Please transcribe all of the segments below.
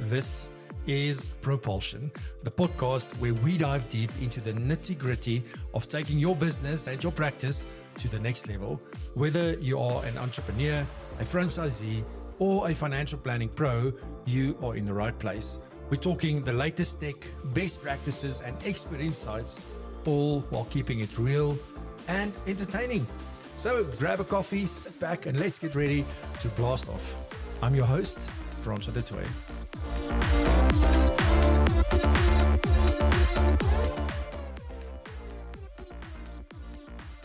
This is Propulsion, the podcast where we dive deep into the nitty gritty of taking your business and your practice to the next level. Whether you are an entrepreneur, a franchisee, or a financial planning pro, you are in the right place. We're talking the latest tech, best practices, and expert insights, all while keeping it real and entertaining. So grab a coffee, sit back, and let's get ready to blast off. I'm your host, Francois du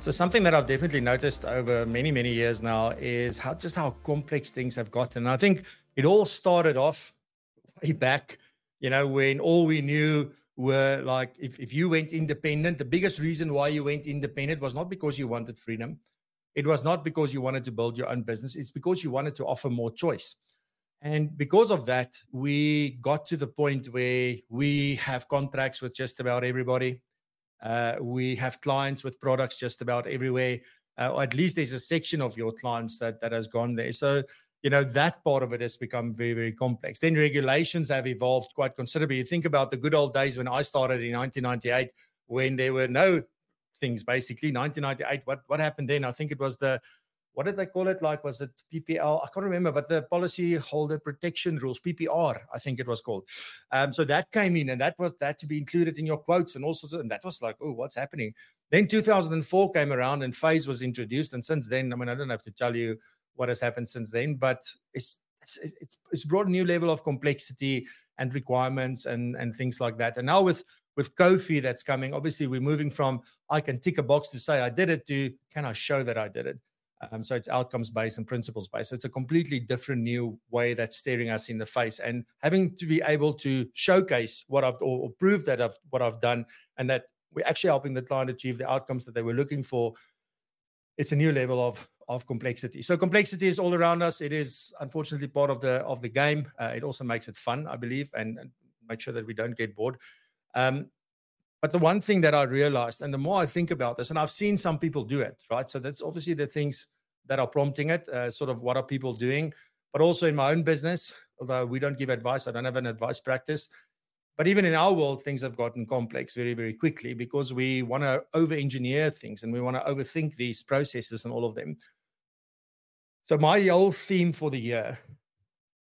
So something that I've definitely noticed over many, many years now is how just how complex things have gotten. And I think it all started off way back, you know, when all we knew were like if, if you went independent, the biggest reason why you went independent was not because you wanted freedom. It was not because you wanted to build your own business. It's because you wanted to offer more choice. And because of that, we got to the point where we have contracts with just about everybody. Uh, we have clients with products just about everywhere, uh, or at least there's a section of your clients that that has gone there. So you know that part of it has become very very complex. Then regulations have evolved quite considerably. You think about the good old days when I started in 1998, when there were no things basically 1998 what what happened then i think it was the what did they call it? Like, was it PPL? I can't remember, but the policy holder protection rules, PPR, I think it was called. Um, so that came in, and that was that to be included in your quotes and all sorts of, and that was like, oh, what's happening? Then 2004 came around, and FAIS was introduced, and since then, I mean, I don't have to tell you what has happened since then, but it's it's it's, it's brought a new level of complexity and requirements and and things like that. And now with with COFI that's coming, obviously we're moving from I can tick a box to say I did it to can I show that I did it. Um, so it's outcomes based and principles based. So it's a completely different new way that's staring us in the face and having to be able to showcase what I've or, or prove that I've what I've done and that we're actually helping the client achieve the outcomes that they were looking for. It's a new level of of complexity. So complexity is all around us. It is unfortunately part of the of the game. Uh, it also makes it fun, I believe, and, and, make sure that we don't get bored. Um, but the one thing that I realized, and the more I think about this, and I've seen some people do it, right? So that's obviously the things that are prompting it, uh, sort of what are people doing, but also in my own business, although we don't give advice, I don't have an advice practice. But even in our world, things have gotten complex very, very quickly because we want to over engineer things and we want to overthink these processes and all of them. So, my whole theme for the year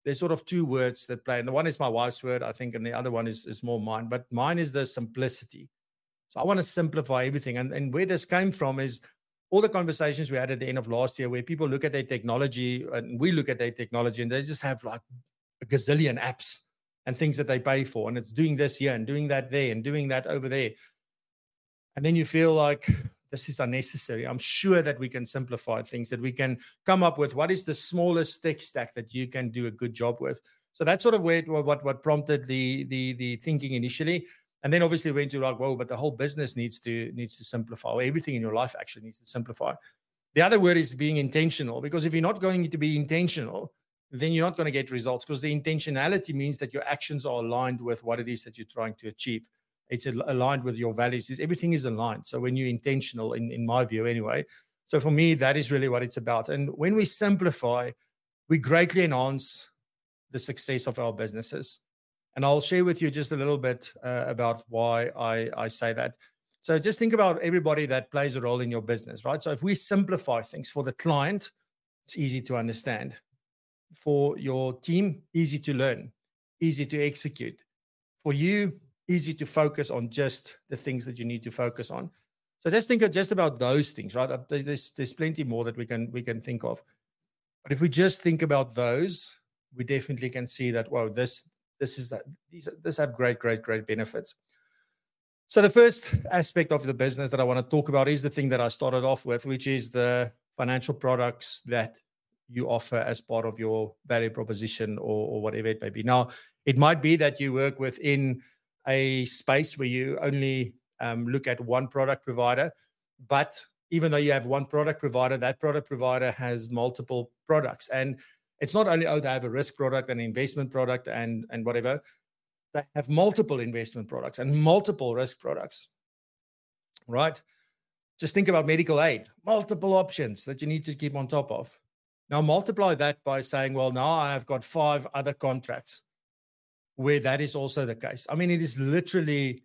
there's sort of two words that play. And the one is my wife's word, I think, and the other one is, is more mine. But mine is the simplicity. So I want to simplify everything. And, and where this came from is all the conversations we had at the end of last year where people look at their technology and we look at their technology and they just have like a gazillion apps and things that they pay for. And it's doing this here and doing that there and doing that over there. And then you feel like this is unnecessary. I'm sure that we can simplify things, that we can come up with what is the smallest tech stack that you can do a good job with. So that's sort of where what what prompted the the the thinking initially. And then obviously went to like, whoa, but the whole business needs to needs to simplify. Or everything in your life actually needs to simplify. The other word is being intentional, because if you're not going to be intentional, then you're not going to get results because the intentionality means that your actions are aligned with what it is that you're trying to achieve. It's aligned with your values. Everything is aligned. So when you're intentional in, in my view anyway. So for me that is really what it's about. And when we simplify we greatly enhance the success of our businesses and i'll share with you just a little bit uh, about why I, I say that. So just think about everybody that plays a role in your business right? So if we simplify things for the client it's easy to understand. For your team easy to learn easy to execute. For you easy to focus on just the things that you need to focus on. So just think of just about those things, right? There's there's plenty more that we can we can think of, but if we just think about those, we definitely can see that wow, this this is that these this have great great great benefits. So the first aspect of the business that I want to talk about is the thing that I started off with, which is the financial products that you offer as part of your value proposition or, or whatever it may be. Now, it might be that you work within a space where you only um, look at one product provider. But even though you have one product provider, that product provider has multiple products. And it's not only, oh, they have a risk product, an investment product, and, and whatever. They have multiple investment products and multiple risk products, right? Just think about medical aid, multiple options that you need to keep on top of. Now, multiply that by saying, well, now I have got five other contracts where that is also the case. I mean, it is literally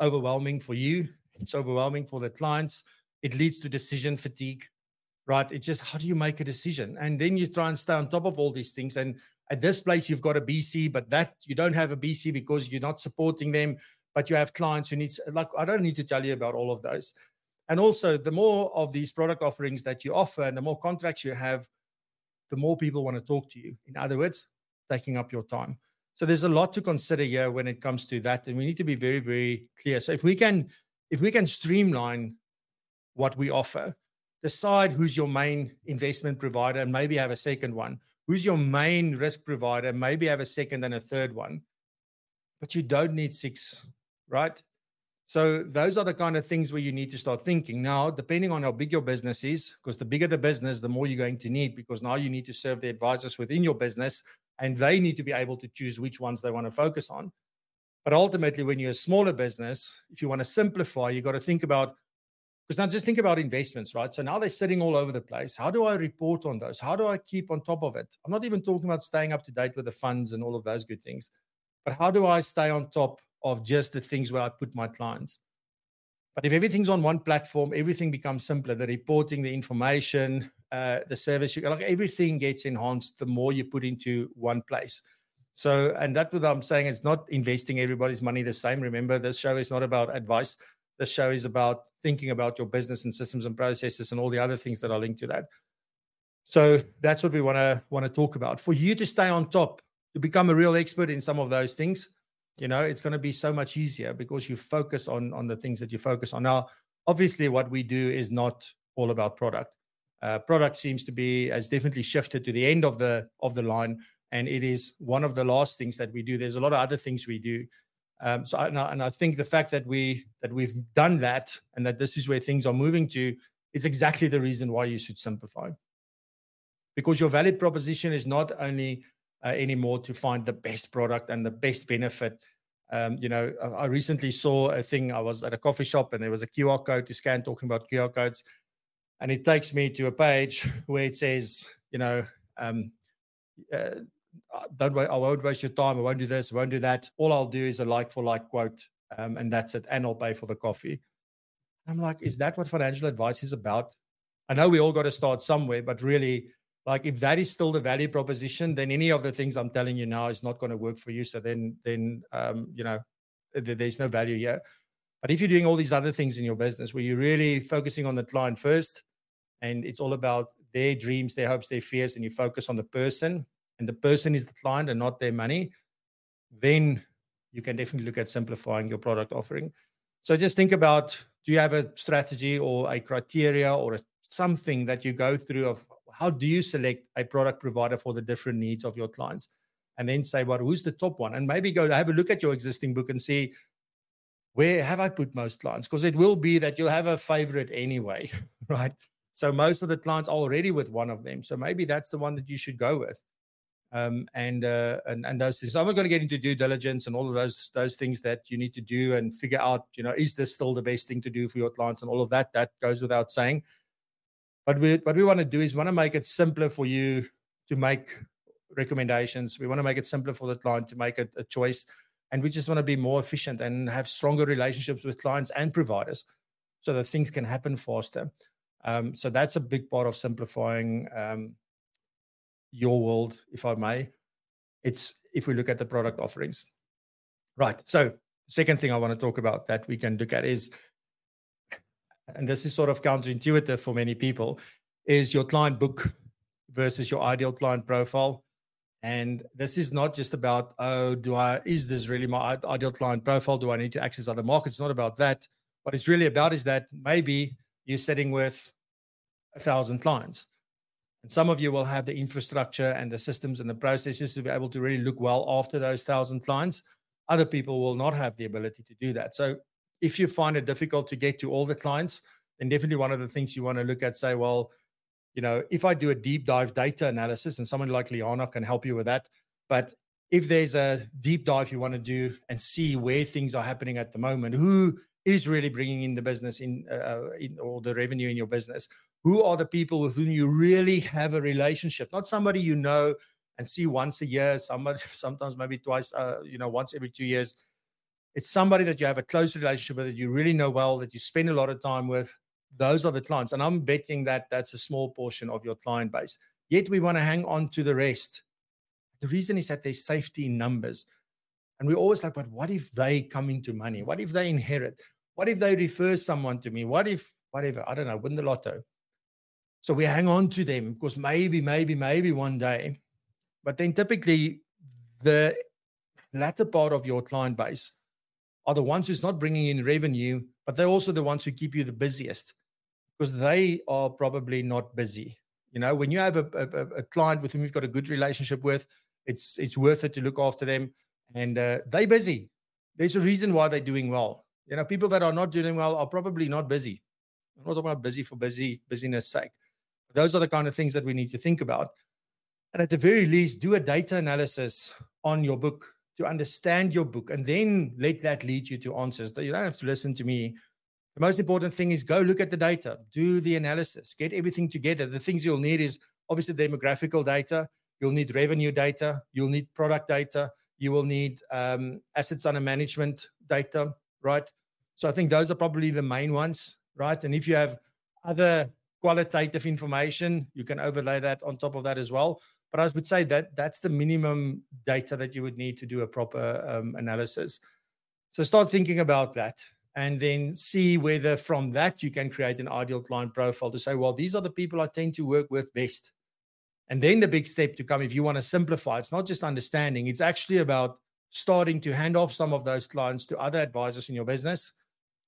overwhelming for you. It's overwhelming for the clients. It leads to decision fatigue, right? It's just how do you make a decision? And then you try and stay on top of all these things. And at this place, you've got a BC, but that you don't have a BC because you're not supporting them, but you have clients who need, like, I don't need to tell you about all of those. And also, the more of these product offerings that you offer and the more contracts you have, the more people want to talk to you. In other words, taking up your time. So there's a lot to consider here when it comes to that, and we need to be very, very clear. So if we can, if we can streamline what we offer, decide who's your main investment provider, and maybe have a second one. Who's your main risk provider? Maybe have a second and a third one. But you don't need six, right? So those are the kind of things where you need to start thinking. Now, depending on how big your business is, because the bigger the business, the more you're going to need, because now you need to serve the advisors within your business and they need to be able to choose which ones they want to focus on. But ultimately, when you're a smaller business, if you want to simplify, you've got to think about because now just think about investments, right? So now they're sitting all over the place. How do I report on those? How do I keep on top of it? I'm not even talking about staying up to date with the funds and all of those good things, but how do I stay on top of just the things where I put my clients. But if everything's on one platform, everything becomes simpler. The reporting, the information, uh, the service, you, like everything gets enhanced the more you put into one place. So, and that's what I'm saying. It's not investing everybody's money the same. Remember, this show is not about advice. This show is about thinking about your business and systems and processes and all the other things that are linked to that. So that's what we want to want to talk about. For you to stay on top, to become a real expert in some of those things, you know it's going to be so much easier because you focus on on the things that you focus on now obviously what we do is not all about product uh, product seems to be has definitely shifted to the end of the of the line and it is one of the last things that we do there's a lot of other things we do um, so and, I, and I think the fact that we that we've done that and that this is where things are moving to is exactly the reason why you should simplify because your valid proposition is not only uh, anymore to find the best product and the best benefit. Um, you know, I, recently saw a thing. I was at a coffee shop and there was a QR code to scan talking about QR codes. And it takes me to a page where it says, you know, um, uh, don't wait, I won't waste your time. I won't do this. I won't do that. All I'll do is a like for like quote, um, and that's it. And I'll pay for the coffee. I'm like, is that what financial advice is about? I know we all got to start somewhere, but really, like if that is still the value proposition then any of the things i'm telling you now is not going to work for you so then then um, you know there's no value here but if you're doing all these other things in your business where you're really focusing on the client first and it's all about their dreams their hopes their fears and you focus on the person and the person is the client and not their money then you can definitely look at simplifying your product offering so just think about do you have a strategy or a criteria or a, something that you go through of how do you select a product provider for the different needs of your clients? And then say, well, who's the top one? And maybe go have a look at your existing book and see where have I put most clients? Because it will be that you'll have a favorite anyway, right? So most of the clients are already with one of them. So maybe that's the one that you should go with. Um, and, uh, and and those things. So I'm not going to get into due diligence and all of those those things that you need to do and figure out. You know, is this still the best thing to do for your clients and all of that? That goes without saying. But we, what we want to do is want to make it simpler for you to make recommendations. We want to make it simpler for the client to make a, a choice. And we just want to be more efficient and have stronger relationships with clients and providers so that things can happen faster. Um, so that's a big part of simplifying um, your world, if I may. It's if we look at the product offerings. Right. So, second thing I want to talk about that we can look at is and this is sort of counterintuitive for many people, is your client book versus your ideal client profile. And this is not just about, oh, do I, is this really my ideal client profile? Do I need to access other markets? It's not about that. What it's really about is that maybe you're sitting with a thousand clients. And some of you will have the infrastructure and the systems and the processes to be able to really look well after those thousand clients. Other people will not have the ability to do that. So if you find it difficult to get to all the clients, then definitely one of the things you want to look at, say, well, you know, if I do a deep dive data analysis and someone like Liana can help you with that. But if there's a deep dive you want to do and see where things are happening at the moment, who is really bringing in the business in, uh, uh in or the revenue in your business? Who are the people with whom you really have a relationship? Not somebody you know and see once a year, somebody, sometimes maybe twice, uh, you know, once every two years. It's somebody that you have a close relationship with, that you really know well, that you spend a lot of time with. Those are the clients. And I'm betting that that's a small portion of your client base. Yet we want to hang on to the rest. The reason is that there's safety in numbers. And we're always like, but what if they come into money? What if they inherit? What if they refer someone to me? What if, whatever, I don't know, win the lotto? So we hang on to them because maybe, maybe, maybe one day. But then typically the latter part of your client base are the ones who's not bringing in revenue, but they're also the ones who keep you the busiest because they are probably not busy. You know, when you have a, a, a client with whom you've got a good relationship with, it's it's worth it to look after them, and uh, they're busy. There's a reason why they're doing well. You know, people that are not doing well are probably not busy. I'm not talking about busy for busy busyness sake. Those are the kind of things that we need to think about. And at the very least, do a data analysis on your book to understand your book and then let that lead you to answers. You don't have to listen to me. The most important thing is go look at the data, do the analysis, get everything together. The things you'll need is obviously demographical data, you'll need revenue data, you'll need product data, you will need um, assets under management data, right? So I think those are probably the main ones, right? And if you have other qualitative information, you can overlay that on top of that as well. But I would say that that's the minimum data that you would need to do a proper um, analysis. So start thinking about that and then see whether from that you can create an ideal client profile to say, well, these are the people I tend to work with best. And then the big step to come, if you want to simplify, it's not just understanding, it's actually about starting to hand off some of those clients to other advisors in your business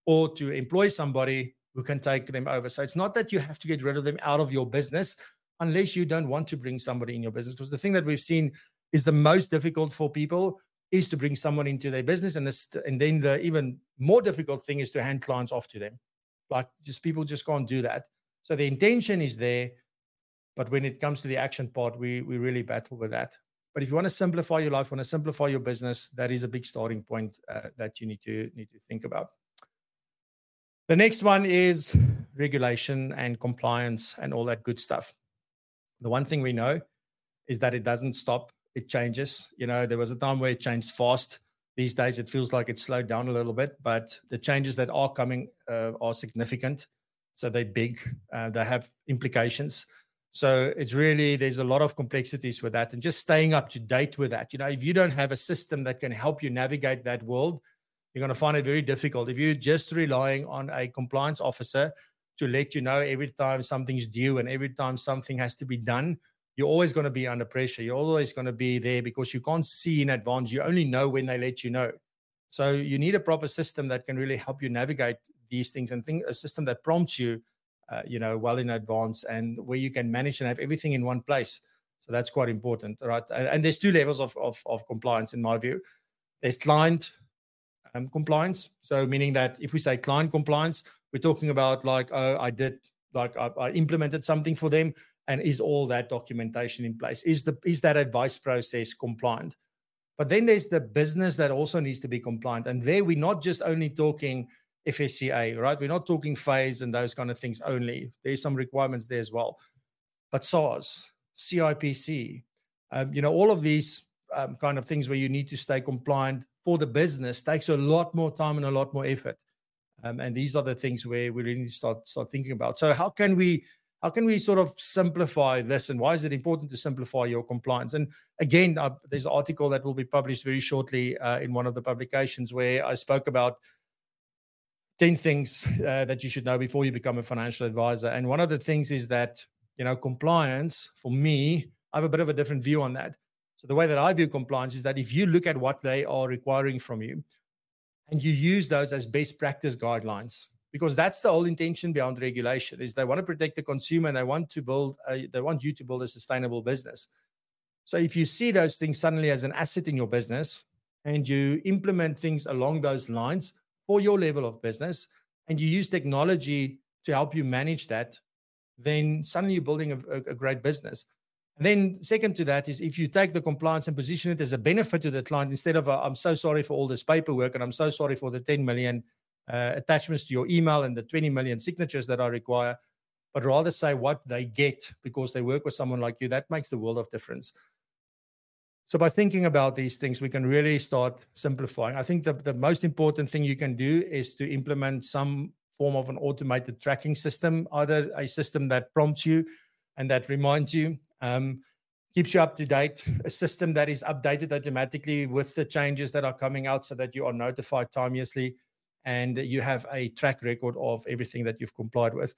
or to employ somebody who can take them over. So it's not that you have to get rid of them out of your business unless you don't want to bring somebody in your business. Because the thing that we've seen is the most difficult for people is to bring someone into their business, and this, and then the even more difficult thing is to hand clients off to them. Like just people just can't do that. So the intention is there, but when it comes to the action part, we we really battle with that. But if you want to simplify your life, want to simplify your business, that is a big starting point uh, that you need to need to think about. The next one is regulation and compliance and all that good stuff. The one thing we know is that it doesn't stop, it changes. You know, there was a time where it changed fast. These days, it feels like it's slowed down a little bit, but the changes that are coming uh, are significant. So they're big, uh, they have implications. So it's really, there's a lot of complexities with that and just staying up to date with that. You know, if you don't have a system that can help you navigate that world, you're going to find it very difficult. If you're just relying on a compliance officer to let you know every time something's due and every time something has to be done, you're always going to be under pressure. You're always going to be there because you can't see in advance. You only know when they let you know. So you need a proper system that can really help you navigate these things and think a system that prompts you, uh, you know, well in advance and where you can manage and have everything in one place. So that's quite important, right? And, and there's two levels of, of, of compliance in my view. There's client um, compliance. So meaning that if we say client compliance, we're talking about like, oh, I did like I, I, implemented something for them, and is all that documentation in place? Is the is that advice process compliant? But then there's the business that also needs to be compliant, and there we're not just only talking FSCA, right? We're not talking FAIS and those kind of things only. There's some requirements there as well. But SARS, CIPC, um, you know, all of these um, kind of things where you need to stay compliant for the business takes a lot more time and a lot more effort. Um, and these are the things where we really need to start start thinking about. So how can we how can we sort of simplify this and why is it important to simplify your compliance and again uh, there's an article that will be published very shortly uh, in one of the publications where i spoke about 10 things uh, that you should know before you become a financial advisor and one of the things is that you know compliance for me i have a bit of a different view on that so the way that I view compliance is that if you look at what they are requiring from you and you use those as best practice guidelines, because that's the whole intention behind regulation is they want to protect the consumer and they want to build a, they want you to build a sustainable business. So if you see those things suddenly as an asset in your business and you implement things along those lines for your level of business and you use technology to help you manage that, then suddenly you're building a, a great business. And then, second to that is if you take the compliance and position it as a benefit to the client instead of, i am so sorry for all this paperwork and I'm so sorry for the 10 million uh, attachments to your email and the 20 million signatures that I require, but rather say what they get because they work with someone like you, that makes the world of difference. So by thinking about these things, we can really start simplifying. I think the, the most important thing you can do is to implement some form of an automated tracking system, either a system that prompts you and that reminds you, um, keeps you up to date, a system that is updated automatically with the changes that are coming out so that you are notified timeously and you have a track record of everything that you've complied with.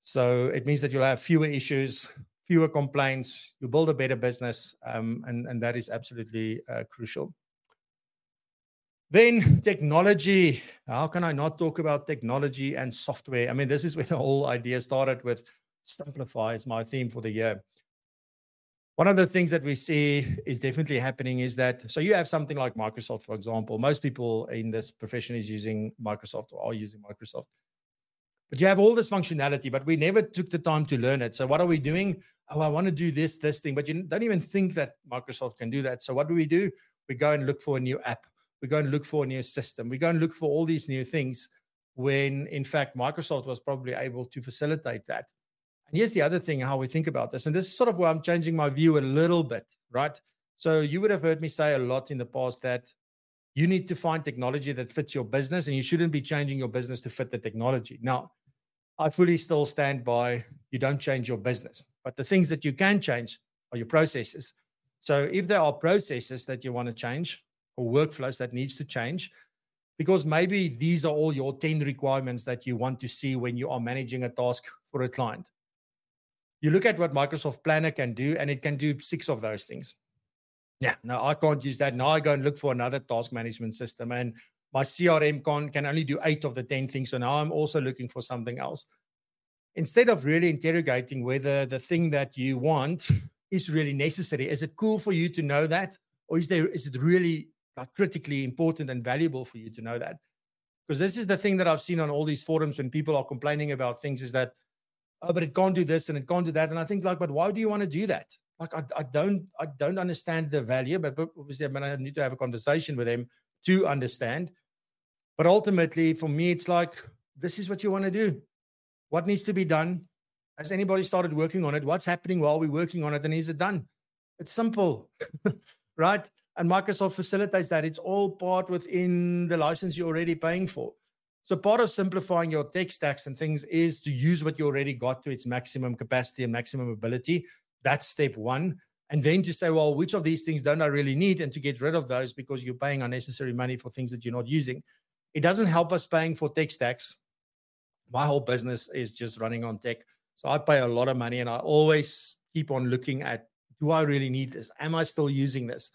So it means that you'll have fewer issues, fewer complaints, you build a better business, um, and, and that is absolutely uh, crucial. Then technology. How can I not talk about technology and software? I mean, this is where the whole idea started with simplify is my theme for the year. One of the things that we see is definitely happening is that so you have something like Microsoft, for example. Most people in this profession is using Microsoft or are using Microsoft. But you have all this functionality, but we never took the time to learn it. So what are we doing? Oh, I want to do this, this thing, but you don't even think that Microsoft can do that. So what do we do? We go and look for a new app. We go and look for a new system. We go and look for all these new things when in fact Microsoft was probably able to facilitate that. And here's the other thing how we think about this. And this is sort of where I'm changing my view a little bit, right? So you would have heard me say a lot in the past that you need to find technology that fits your business and you shouldn't be changing your business to fit the technology. Now, I fully still stand by you don't change your business, but the things that you can change are your processes. So if there are processes that you want to change or workflows that needs to change, because maybe these are all your 10 requirements that you want to see when you are managing a task for a client. You look at what Microsoft Planner can do, and it can do six of those things. Yeah, no, I can't use that. Now I go and look for another task management system. And my CRM can, can only do eight of the 10 things. So now I'm also looking for something else. Instead of really interrogating whether the thing that you want is really necessary, is it cool for you to know that? Or is there is it really like critically important and valuable for you to know that? Because this is the thing that I've seen on all these forums when people are complaining about things is that, oh, but it can't do this and it can't do that. And I think like, but why do you want to do that? Like I, I don't I don't understand the value, but obviously I, mean, I need to have a conversation with them to understand. But ultimately, for me, it's like, this is what you want to do. What needs to be done? Has anybody started working on it? What's happening while we're working on it? And is it done? It's simple, right? And Microsoft facilitates that. It's all part within the license you're already paying for. So part of simplifying your tech stacks and things is to use what you already got to its maximum capacity and maximum ability. That's step one and then to say, well, which of these things don't I really need, and to get rid of those because you're paying unnecessary money for things that you're not using. It doesn't help us paying for tech stacks. My whole business is just running on tech. So I pay a lot of money and I always keep on looking at do I really need this? Am I still using this?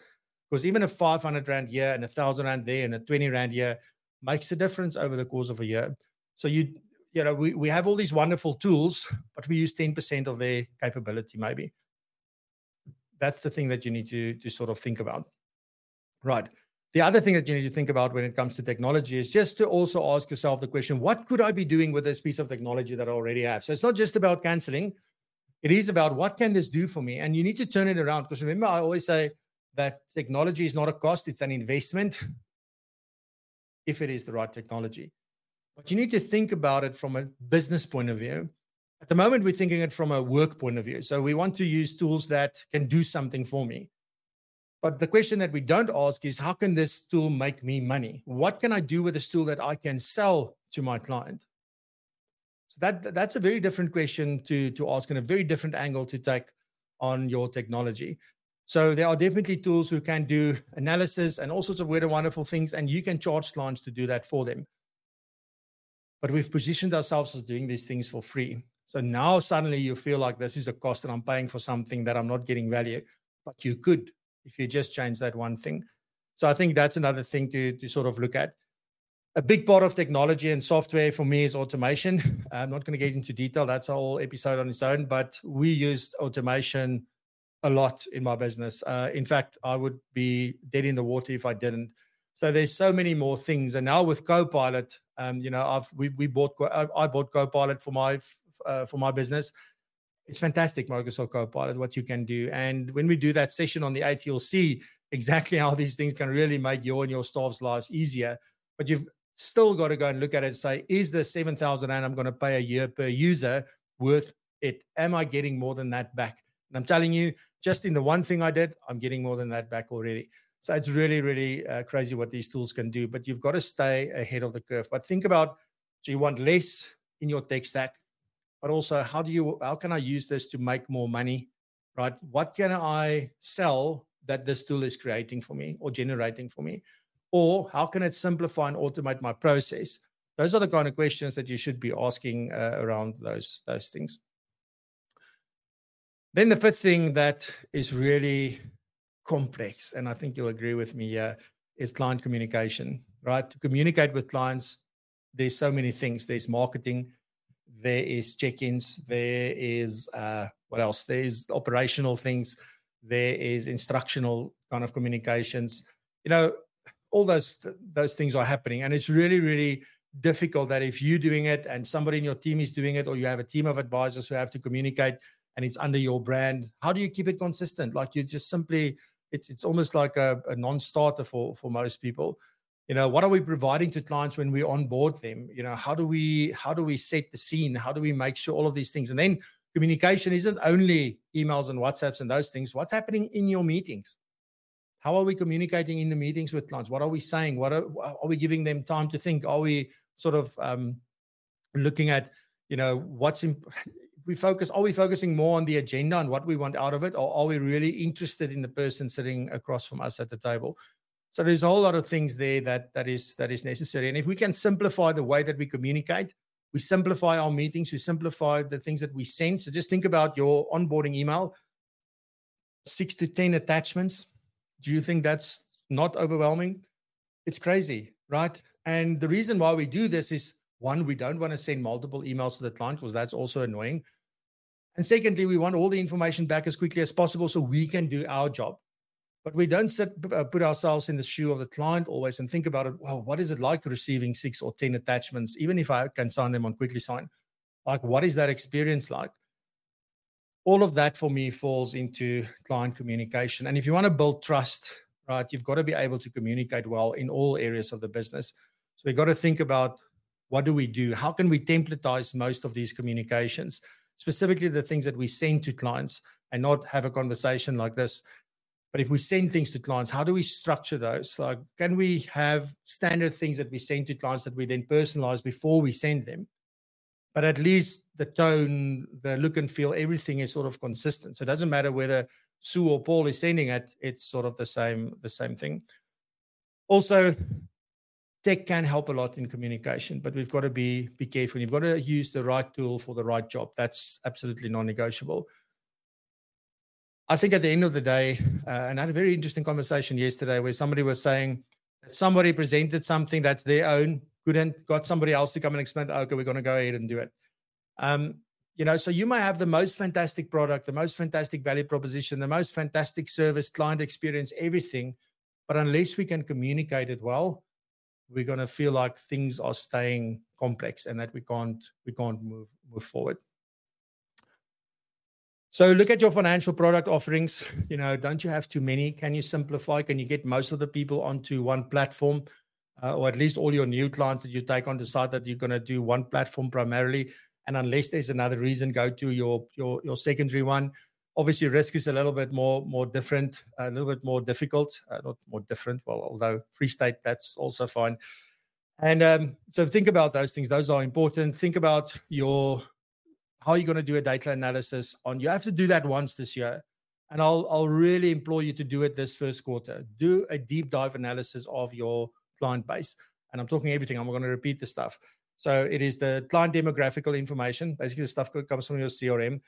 Because even a 500 Rand year and a 1,000 Rand there and a 20 Rand year makes a difference over the course of a year. So you, you know, we, we have all these wonderful tools, but we use 10% of their capability maybe. That's the thing that you need to to sort of think about. Right. The other thing that you need to think about when it comes to technology is just to also ask yourself the question what could i be doing with this piece of technology that i already have? So it's not just about canceling it is about what can this do for me? And you need to turn it around because remember i always say that technology is not a cost it's an investment if it is the right technology but you need to think about it from a business point of view at the moment, we're thinking it from a work point of view. So we want to use tools that can do something for me. But the question that we don't ask is how can this tool make me money? What can I do with this tool that I can sell to my client? So that that's a very different question to, to ask and a very different angle to take on your technology. So there are definitely tools who can do analysis and all sorts of weird and wonderful things, and you can charge clients to do that for them. But we've positioned ourselves as doing these things for free. So now suddenly you feel like this is a cost and I'm paying for something that I'm not getting value. But you could if you just change that one thing. So I think that's another thing to, to sort of look at. A big part of technology and software for me is automation. I'm not going to get into detail. That's a whole episode on its own, but we used automation a lot in my business. Uh, in fact, I would be dead in the water if I didn't. So there's so many more things. And now with Copilot, um, you know, I've we, we bought I bought Copilot for my uh, for my business. It's fantastic, Microsoft Copilot, what you can do. And when we do that session on the 8th, you'll see exactly how these things can really make your and your staff's lives easier. But you've still got to go and look at it and say, is the 7,000 and I'm going to pay a year per user worth it? Am I getting more than that back? And I'm telling you, just in the one thing I did, I'm getting more than that back already. So it's really, really uh, crazy what these tools can do. But you've got to stay ahead of the curve. But think about so you want less in your tech stack, but also how do you how can I use this to make more money? Right? What can I sell that this tool is creating for me or generating for me? Or how can it simplify and automate my process? Those are the kind of questions that you should be asking uh, around those those things. Then the fifth thing that is really complex, and I think you'll agree with me here, is client communication. Right? To communicate with clients, there's so many things. There's marketing, there is check-ins, there is uh, what else? There's operational things, there is instructional kind of communications. You know, all those those things are happening, and it's really, really difficult that if you're doing it and somebody in your team is doing it, or you have a team of advisors who have to communicate and it's under your brand, how do you keep it consistent? Like you just simply, it's it's almost like a, a non-starter for for most people. You know, what are we providing to clients when we onboard them? You know, how do we how do we set the scene? How do we make sure all of these things? And then communication isn't only emails and WhatsApps and those things. What's happening in your meetings? How are we communicating in the meetings with clients? What are we saying? What are, are we giving them time to think? Are we sort of um, looking at, you know, what's in, we focus, are we focusing more on the agenda and what we want out of it? Or are we really interested in the person sitting across from us at the table? So there's a whole lot of things there that that is that is necessary. And if we can simplify the way that we communicate, we simplify our meetings, we simplify the things that we send. So just think about your onboarding email, six to 10 attachments. Do you think that's not overwhelming? It's crazy, right? And the reason why we do this is one, we don't want to send multiple emails to the client because that's also annoying. And secondly, we want all the information back as quickly as possible so we can do our job. But we don't sit, uh, put ourselves in the shoe of the client always and think about it. Well, what is it like receiving six or 10 attachments, even if I can sign them on Quickly Sign? Like, what is that experience like? All of that for me falls into client communication. And if you want to build trust, right, you've got to be able to communicate well in all areas of the business. So we've got to think about what do we do? How can we templatize most of these communications, specifically the things that we send to clients and not have a conversation like this? But if we send things to clients, how do we structure those? Like, can we have standard things that we send to clients that we then personalize before we send them? But at least the tone, the look and feel, everything is sort of consistent. So it doesn't matter whether Sue or Paul is sending it; it's sort of the same, the same thing. Also, tech can help a lot in communication, but we've got to be be careful. You've got to use the right tool for the right job. That's absolutely non-negotiable. I think at the end of the day, uh, and I had a very interesting conversation yesterday where somebody was saying that somebody presented something that's their own, couldn't got somebody else to come and explain. Okay, we're going to go ahead and do it. Um, you know, so you may have the most fantastic product, the most fantastic value proposition, the most fantastic service, client experience, everything, but unless we can communicate it well, we're going to feel like things are staying complex and that we can't we can't move move forward. So look at your financial product offerings. You know don't you have too many? Can you simplify? Can you get most of the people onto one platform uh, or at least all your new clients that you take on decide that you're going to do one platform primarily? And unless there's another reason go to your your your secondary one Obviously, risk is a little bit more more different, a little bit more difficult. Uh, not more different, well, although free state that's also fine. And um, so think about those things; those are important. Think about your how you're going to do a data analysis on. You have to do that once this year, and I'll I'll really implore you to do it this first quarter. Do a deep dive analysis of your client base, and I'm talking everything. I'm going to repeat the stuff. So it is the client demographical information, basically the stuff that comes from your CRM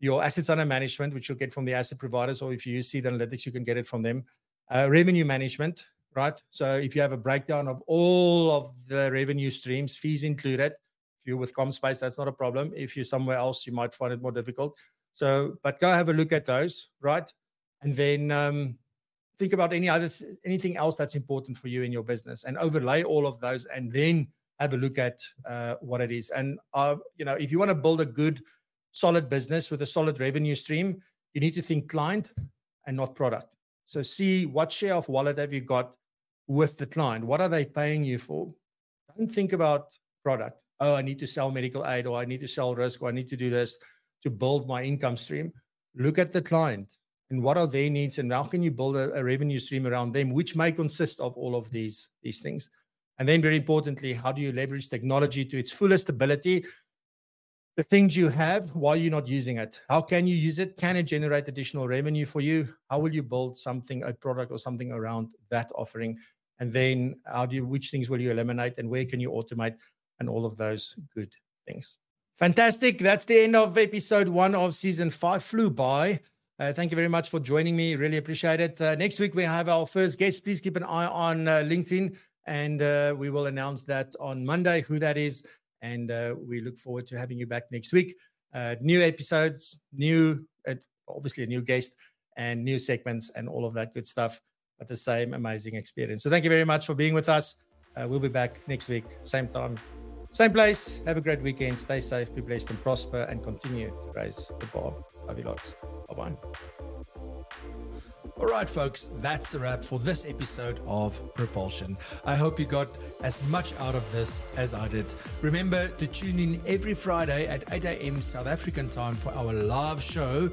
your assets under management, which you'll get from the asset providers, or if you use Seed Analytics, you can get it from them. Uh, revenue management, right? So if you have a breakdown of all of the revenue streams, fees included, if you're with CommSpace, that's not a problem. If you're somewhere else, you might find it more difficult. So, but go have a look at those, right? And then um, think about any other th- anything else that's important for you in your business, and overlay all of those, and then have a look at uh, what it is. And uh, you know, if you want to build a good solid business with a solid revenue stream, you need to think client and not product. So see what share of wallet have you got with the client? What are they paying you for? Don't think about product. Oh, I need to sell medical aid or I need to sell risk or I need to do this to build my income stream. look at the client and what are their needs and how can you build a, a revenue stream around them, which may consist of all of these, these things. And then, very importantly, how do you leverage technology to its fullest ability? The things you have, why are not using it? How can you use it? Can it generate additional revenue for you? How will you build something, a product or something around that offering? And then, how do you, which things will you eliminate and where can you automate and all of those good things? Fantastic. That's the end of episode one of season five. Flew by. Uh, thank you very much for joining me. Really appreciate it. Uh, next week, we have our first guest. Please keep an eye on uh, LinkedIn and uh, we will announce that on Monday who that is. And uh, we look forward to having you back next week. Uh, new episodes, new, obviously a new guest, and new segments, and all of that good stuff. But the same amazing experience. So thank you very much for being with us. we'll be back next week, same time, same place. Have a great weekend. Stay safe, be blessed, and prosper, and continue to raise the bar. Love you lots. Bye bye. All right, folks, that's a wrap for this episode of Propulsion. I hope you got as much out of this as I did. Remember to tune in every Friday at 8 a.m. South African time for our live show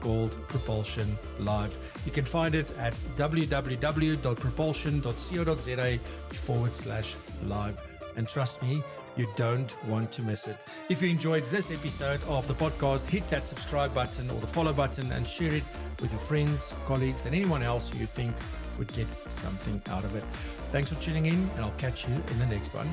called Propulsion Live. You can find it at www.propulsion.co.za forward slash live. And trust me, you don't want to miss it. If you enjoyed this episode of the podcast, hit that subscribe button or the follow button and share it with your friends, colleagues, and anyone else you think would get something out of it. Thanks for tuning in, and I'll catch you in the next one.